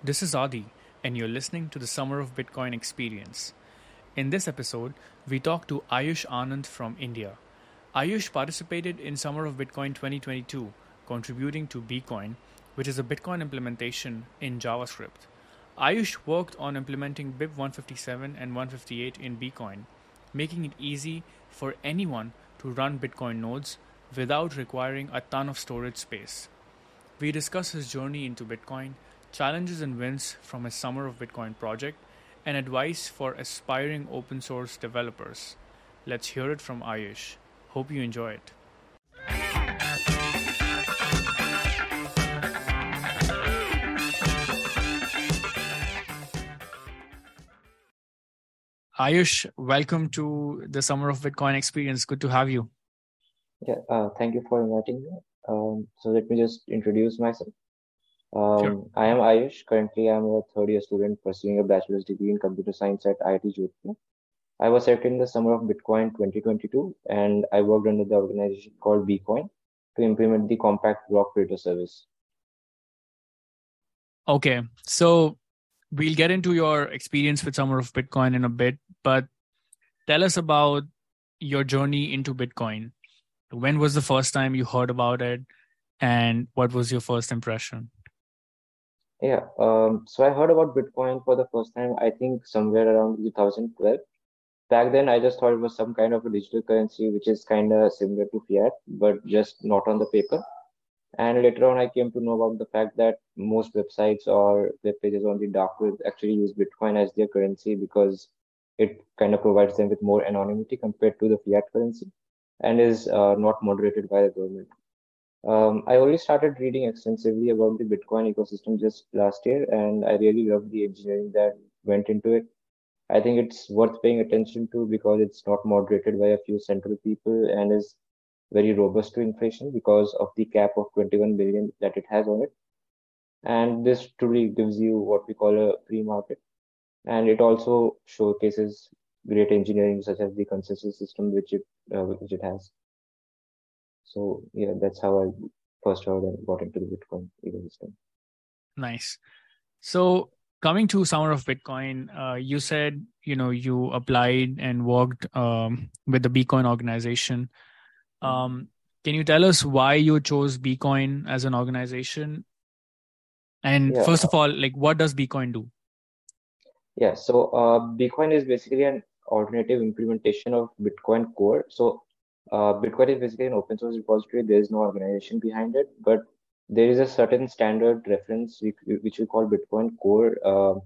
This is Adi, and you're listening to the Summer of Bitcoin experience. In this episode, we talk to Ayush Anand from India. Ayush participated in Summer of Bitcoin 2022, contributing to Bcoin, which is a Bitcoin implementation in JavaScript. Ayush worked on implementing BIP 157 and 158 in Bcoin, making it easy for anyone to run Bitcoin nodes without requiring a ton of storage space. We discuss his journey into Bitcoin challenges and wins from his Summer of Bitcoin project, and advice for aspiring open source developers. Let's hear it from Ayush. Hope you enjoy it. Ayush, welcome to the Summer of Bitcoin experience. Good to have you. Yeah, uh, thank you for inviting me. Um, so let me just introduce myself. Um, sure. I am Ayush. Currently, I'm a third year student pursuing a bachelor's degree in computer science at IIT Jodhpur. I was selected in the summer of Bitcoin 2022, and I worked under the organization called Bcoin to implement the compact block creator service. Okay, so we'll get into your experience with Summer of Bitcoin in a bit, but tell us about your journey into Bitcoin. When was the first time you heard about it, and what was your first impression? Yeah, um, so I heard about Bitcoin for the first time, I think somewhere around 2012. Back then, I just thought it was some kind of a digital currency, which is kind of similar to fiat, but just not on the paper. And later on, I came to know about the fact that most websites or web pages on the dark web actually use Bitcoin as their currency because it kind of provides them with more anonymity compared to the fiat currency and is uh, not moderated by the government. Um, I only started reading extensively about the Bitcoin ecosystem just last year, and I really love the engineering that went into it. I think it's worth paying attention to because it's not moderated by a few central people and is very robust to inflation because of the cap of 21 billion that it has on it. And this truly gives you what we call a free market. And it also showcases great engineering such as the consensus system which it uh, which it has. So yeah, that's how I first heard and got into the Bitcoin ecosystem. Nice. So coming to summer of Bcoin, uh, you said you know you applied and worked um, with the Bcoin organization. Um, can you tell us why you chose Bcoin as an organization? And yeah. first of all, like what does Bitcoin do? Yeah, so uh, Bcoin is basically an alternative implementation of Bitcoin Core. So uh, Bitcoin is basically an open source repository. There is no organization behind it, but there is a certain standard reference which we call Bitcoin core. Uh,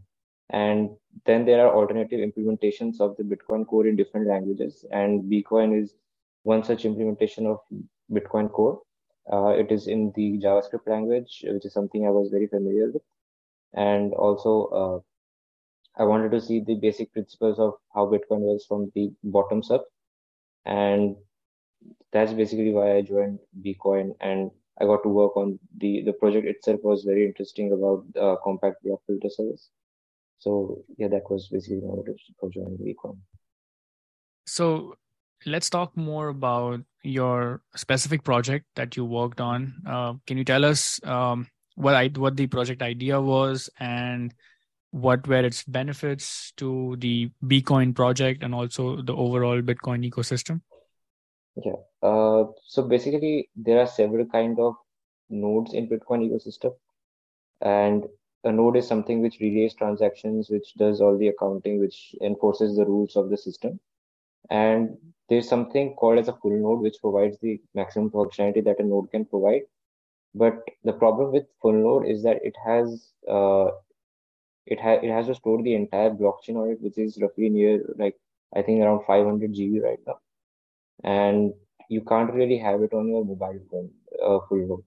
and then there are alternative implementations of the Bitcoin core in different languages. And Bcoin is one such implementation of Bitcoin core. Uh, it is in the JavaScript language, which is something I was very familiar with. And also, uh, I wanted to see the basic principles of how Bitcoin works from the bottoms up. And that's basically why I joined Bcoin and I got to work on the the project itself was very interesting about uh, compact block filter service. So yeah, that was basically my motivation for joining Bcoin. So let's talk more about your specific project that you worked on. Uh, can you tell us um, what I, what the project idea was and what were its benefits to the Bcoin project and also the overall Bitcoin ecosystem? Yeah. Uh, so basically, there are several kind of nodes in Bitcoin ecosystem, and a node is something which relays transactions, which does all the accounting, which enforces the rules of the system. And there's something called as a full node, which provides the maximum functionality that a node can provide. But the problem with full node is that it has uh, it has it has to store the entire blockchain on it, which is roughly near like I think around 500 GB right now and you can't really have it on your mobile phone uh, full node.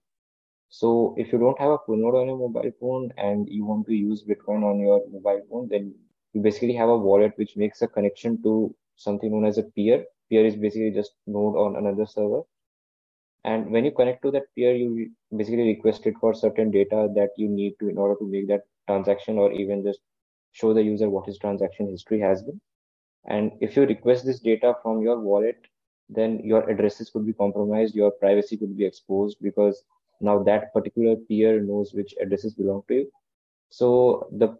So if you don't have a full node on your mobile phone and you want to use Bitcoin on your mobile phone, then you basically have a wallet which makes a connection to something known as a peer. Peer is basically just node on another server. And when you connect to that peer, you basically request it for certain data that you need to in order to make that transaction or even just show the user what his transaction history has been. And if you request this data from your wallet then your addresses could be compromised, your privacy could be exposed because now that particular peer knows which addresses belong to you. So the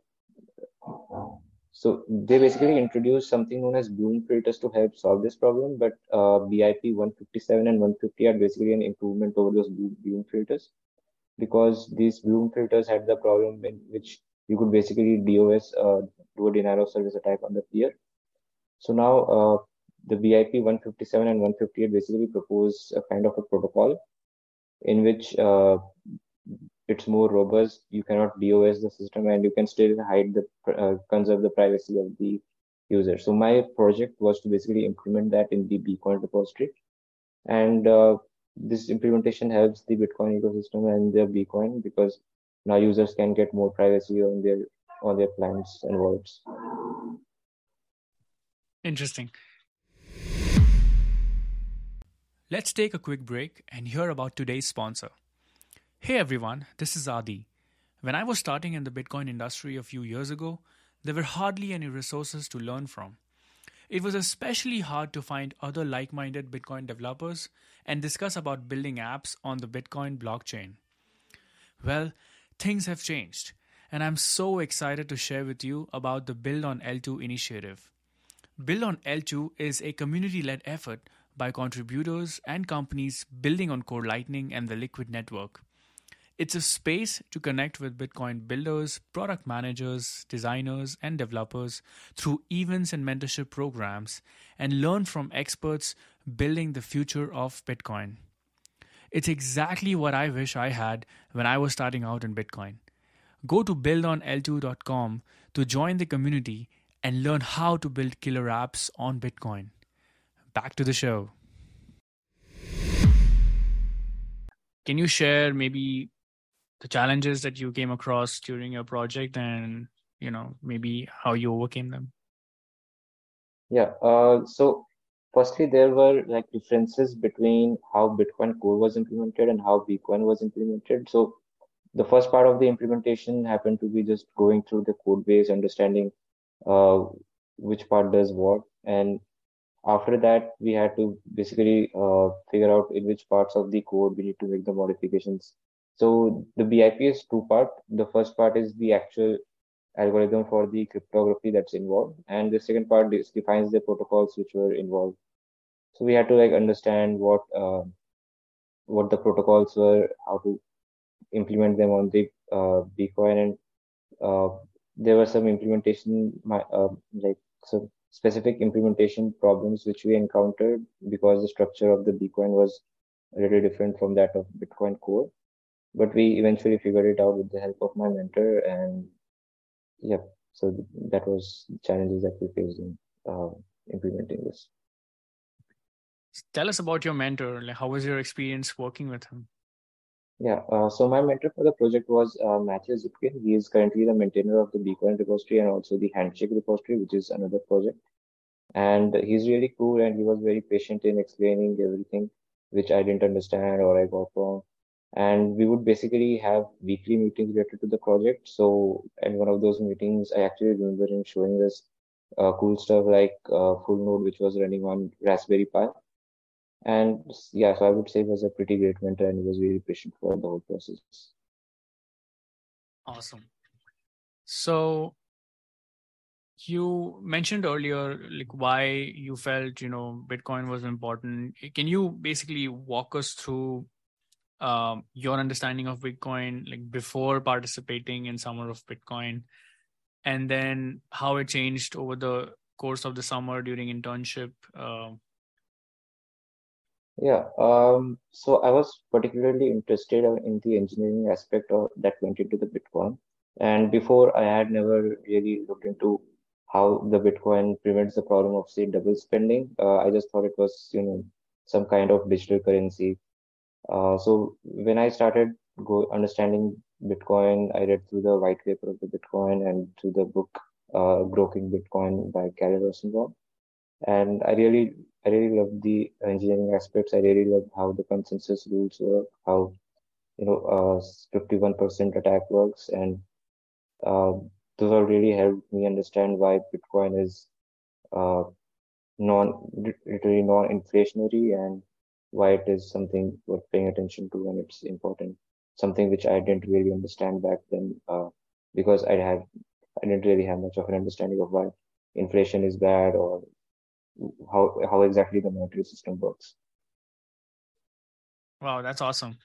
so they basically introduced something known as Bloom filters to help solve this problem. But uh, BIP 157 and 150 are basically an improvement over those Bloom filters because these Bloom filters had the problem in which you could basically DOS uh, do a denial of service attack on the peer. So now uh, the BIP 157 and 158 basically propose a kind of a protocol in which uh, it's more robust. You cannot DOS the system and you can still hide the uh, conserve the privacy of the user. So my project was to basically implement that in the Bcoin repository, and uh, this implementation helps the Bitcoin ecosystem and the Bcoin because now users can get more privacy on their on their plans and wallets. Interesting. Let's take a quick break and hear about today's sponsor. Hey everyone, this is Adi. When I was starting in the Bitcoin industry a few years ago, there were hardly any resources to learn from. It was especially hard to find other like minded Bitcoin developers and discuss about building apps on the Bitcoin blockchain. Well, things have changed, and I'm so excited to share with you about the Build on L2 initiative. Build on L2 is a community led effort by contributors and companies building on Core Lightning and the Liquid network. It's a space to connect with Bitcoin builders, product managers, designers, and developers through events and mentorship programs and learn from experts building the future of Bitcoin. It's exactly what I wish I had when I was starting out in Bitcoin. Go to buildonl2.com to join the community and learn how to build killer apps on Bitcoin. Back to the show. Can you share maybe the challenges that you came across during your project and you know maybe how you overcame them? Yeah uh, so firstly there were like differences between how bitcoin core was implemented and how bcoin was implemented. So the first part of the implementation happened to be just going through the code base understanding uh, which part does what. And after that we had to basically uh, figure out in which parts of the code we need to make the modifications so the BIP is two part. The first part is the actual algorithm for the cryptography that's involved, and the second part defines the protocols which were involved. So we had to like understand what uh, what the protocols were, how to implement them on the uh, Bcoin, and uh, there were some implementation uh, like some specific implementation problems which we encountered because the structure of the Bcoin was really different from that of Bitcoin core. But we eventually figured it out with the help of my mentor and yeah so that was challenges that we faced in uh, implementing this. Tell us about your mentor like how was your experience working with him yeah uh, so my mentor for the project was uh, Matthew Zipkin. he is currently the maintainer of the Bcoin repository and also the handshake repository which is another project and he's really cool and he was very patient in explaining everything which i didn't understand or i got wrong and we would basically have weekly meetings related to the project. So, in one of those meetings, I actually remember him showing us uh, cool stuff like uh, Full Node, which was running on Raspberry Pi. And yeah, so I would say was a pretty great mentor and was very patient for the whole process. Awesome. So, you mentioned earlier like why you felt you know bitcoin was important can you basically walk us through um, your understanding of Bitcoin, like before participating in Summer of Bitcoin, and then how it changed over the course of the summer during internship. Uh... yeah, um, so I was particularly interested in the engineering aspect of that went into the Bitcoin, and before I had never really looked into how the Bitcoin prevents the problem of say double spending. Uh, I just thought it was you know some kind of digital currency uh, so when I started go understanding Bitcoin, I read through the white paper of the Bitcoin and through the book uh, Bitcoin by Kalle Rosenbaum. And I really, I really love the engineering aspects. I really love how the consensus rules work, how you know, uh, 51% attack works, and uh, those all really helped me understand why Bitcoin is uh, non, literally non-inflationary and why it is something worth paying attention to and it's important. Something which I didn't really understand back then uh, because I had I didn't really have much of an understanding of why inflation is bad or how how exactly the monetary system works. Wow, that's awesome.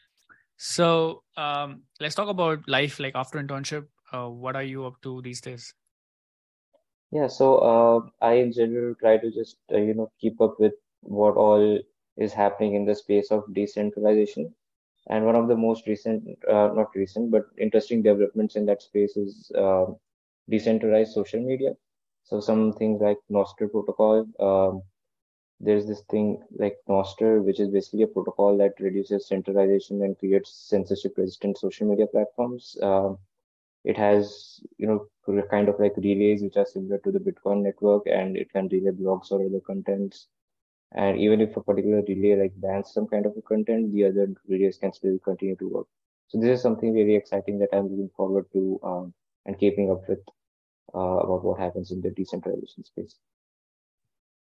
So um, let's talk about life like after internship. Uh, what are you up to these days? Yeah, so uh, I in general try to just uh, you know keep up with what all is happening in the space of decentralization. And one of the most recent, uh, not recent, but interesting developments in that space is uh, decentralized social media. So some things like Nostr protocol. Um, there's this thing like Nostr, which is basically a protocol that reduces centralization and creates censorship-resistant social media platforms. Um, it has, you know, kind of like relays which are similar to the Bitcoin network, and it can relay blogs or other contents. And even if a particular relay like bans some kind of a content, the other relays can still continue to work. So this is something really exciting that I'm looking forward to um, and keeping up with about what happens in the decentralization space.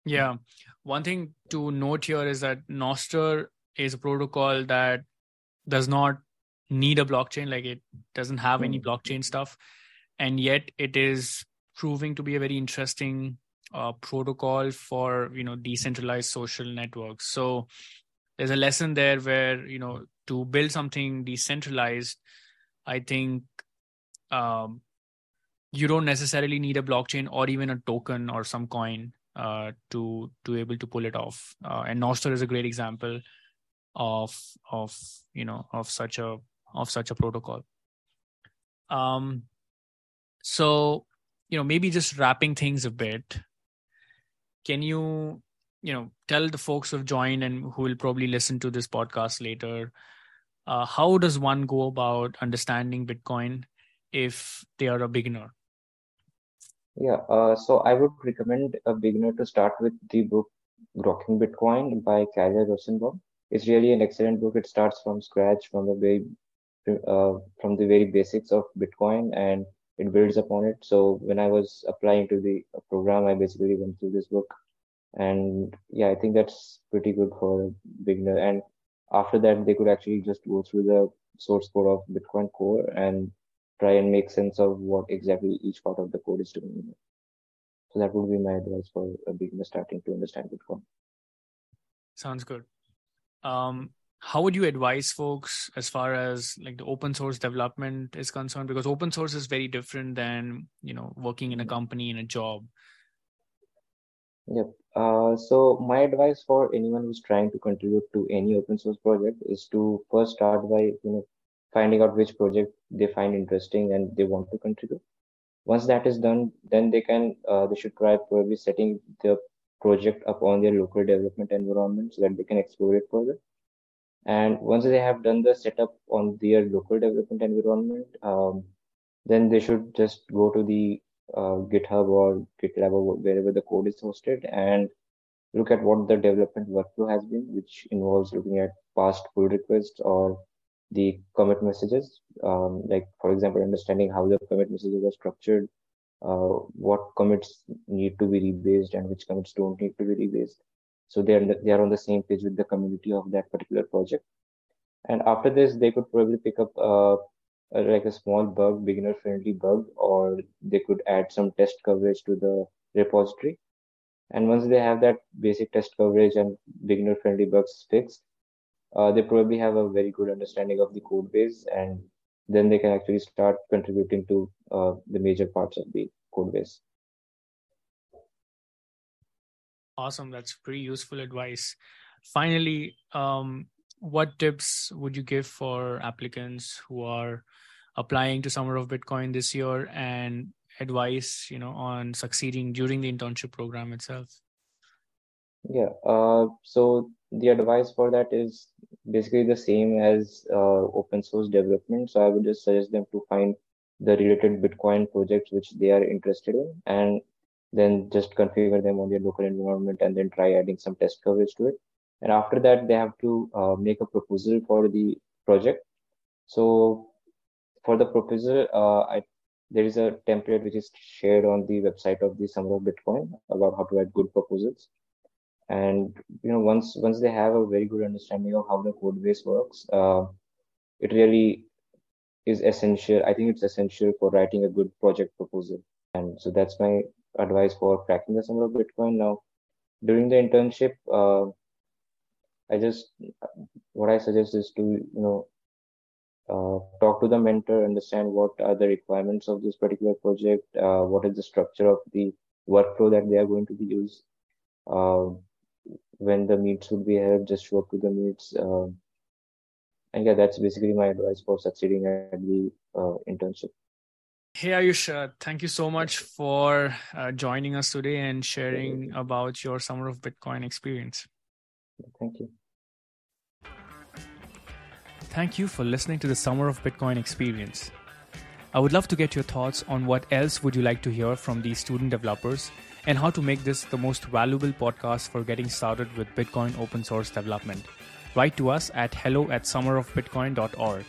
Yeah, one thing to note here is that Nostr is a protocol that does not need a blockchain, like it doesn't have any Hmm. blockchain stuff, and yet it is proving to be a very interesting uh, protocol for you know decentralized social networks. So there's a lesson there where you know to build something decentralized, I think um, you don't necessarily need a blockchain or even a token or some coin uh, to to able to pull it off. Uh, and Nostr is a great example of of you know of such a of such a protocol. Um, so you know maybe just wrapping things a bit. Can you you know tell the folks who've joined and who will probably listen to this podcast later? Uh, how does one go about understanding Bitcoin if they are a beginner? Yeah, uh, so I would recommend a beginner to start with the book Grokking Bitcoin by Kalle Rosenbaum. It's really an excellent book. It starts from scratch, from the very uh, from the very basics of Bitcoin, and it builds upon it. So when I was applying to the program, I basically went through this book, and yeah, I think that's pretty good for a beginner. And after that, they could actually just go through the source code of Bitcoin Core and try and make sense of what exactly each part of the code is doing. So that would be my advice for a beginner starting to understand Bitcoin. Sounds good. Um, how would you advise folks as far as like the open source development is concerned? Because open source is very different than you know working in a company in a job. Yep. Uh, so my advice for anyone who's trying to contribute to any open source project is to first start by you know finding out which project they find interesting and they want to contribute. Once that is done, then they can uh, they should try probably setting the project up on their local development environment so that they can explore it further. And once they have done the setup on their local development environment, um, then they should just go to the uh, GitHub or GitLab or wherever the code is hosted and look at what the development workflow has been, which involves looking at past pull requests or the commit messages. Um, like, for example, understanding how the commit messages are structured, uh, what commits need to be rebased and which commits don't need to be rebased. So they are, they are on the same page with the community of that particular project. And after this, they could probably pick up uh, like a small bug, beginner friendly bug, or they could add some test coverage to the repository. And once they have that basic test coverage and beginner friendly bugs fixed, uh, they probably have a very good understanding of the code base and then they can actually start contributing to uh, the major parts of the code base. Awesome. That's pretty useful advice. Finally, um, what tips would you give for applicants who are applying to Summer of Bitcoin this year and advice, you know, on succeeding during the internship program itself? Yeah, uh, so the advice for that is basically the same as uh, open source development. So I would just suggest them to find the related Bitcoin projects which they are interested in and then just configure them on their local environment and then try adding some test coverage to it. And after that, they have to uh, make a proposal for the project. So for the proposal, uh, I, there is a template which is shared on the website of the Summer of Bitcoin about how to write good proposals and you know once once they have a very good understanding of how the code base works uh, it really is essential. I think it's essential for writing a good project proposal. And so that's my advice for cracking the summer of Bitcoin. Now, during the internship, uh, I just what I suggest is to you know uh, talk to the mentor, understand what are the requirements of this particular project, uh, what is the structure of the workflow that they are going to be used. Uh, when the meets would be held, just show up to the meets. Uh, and yeah, that's basically my advice for succeeding at the uh, internship. Hey Ayush, uh, thank you so much for uh, joining us today and sharing about your Summer of Bitcoin experience. Thank you. Thank you for listening to the Summer of Bitcoin experience. I would love to get your thoughts on what else would you like to hear from these student developers and how to make this the most valuable podcast for getting started with Bitcoin open source development. Write to us at hello at summerofbitcoin.org.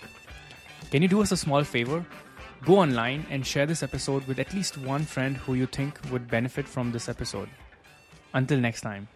Can you do us a small favor? Go online and share this episode with at least one friend who you think would benefit from this episode. Until next time.